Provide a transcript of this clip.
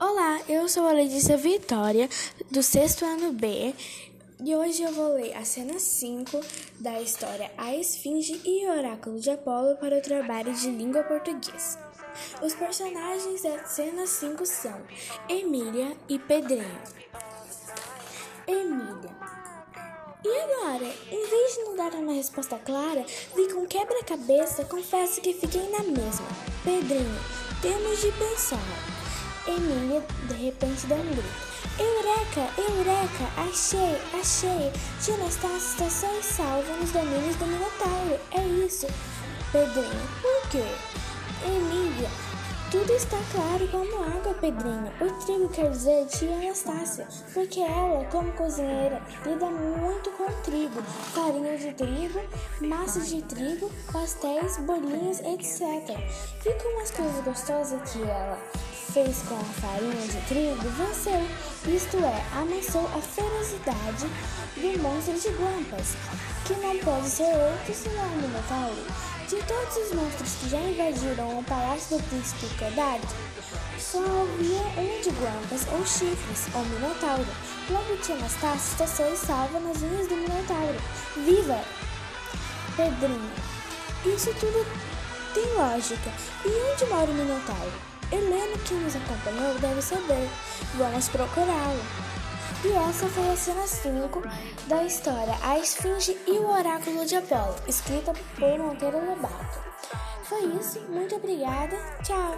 Olá, eu sou a Letícia Vitória, do sexto ano B, e hoje eu vou ler a cena 5 da história A Esfinge e o Oráculo de Apolo para o trabalho de língua portuguesa. Os personagens da cena 5 são Emília e Pedrinho. Emília. E agora, em vez de não dar uma resposta clara, vi com quebra-cabeça, confesso que fiquei na mesma. Pedrinho, temos de pensar. Emília de repente dá um grito. Eureka! Eureka! Achei! Achei! Tia Anastácia está só e salva nos domínios do Minotauro. É isso. Pedrinho, por quê? Emília, tudo está claro como água, Pedrinho. O trigo quer dizer tia Anastácia, porque ela, como cozinheira, lida muito com trigo, farinha de trigo, massa de trigo, pastéis, bolinhos, etc. E com as coisas gostosas que ela fez com a farinha de trigo venceu, isto é, amassou a ferocidade do monstro de Guampas, que não pode ser outro senão o Minotauro. De todos os monstros que já invadiram o palácio do príncipe Codade, só havia um de guampas ou chifres, o Minotauro. Logo tinha Anastácio teceu e salva nas unhas do Minotauro. Viva! Pedrinho, isso tudo tem lógica. E onde mora o Minotauro? Helena, que nos acompanhou, deve saber. Vamos procurá-lo. E essa foi a cena 5 da história A Esfinge e o Oráculo de Apolo, escrita por Monteiro Lobato. Foi isso, muito obrigada, tchau!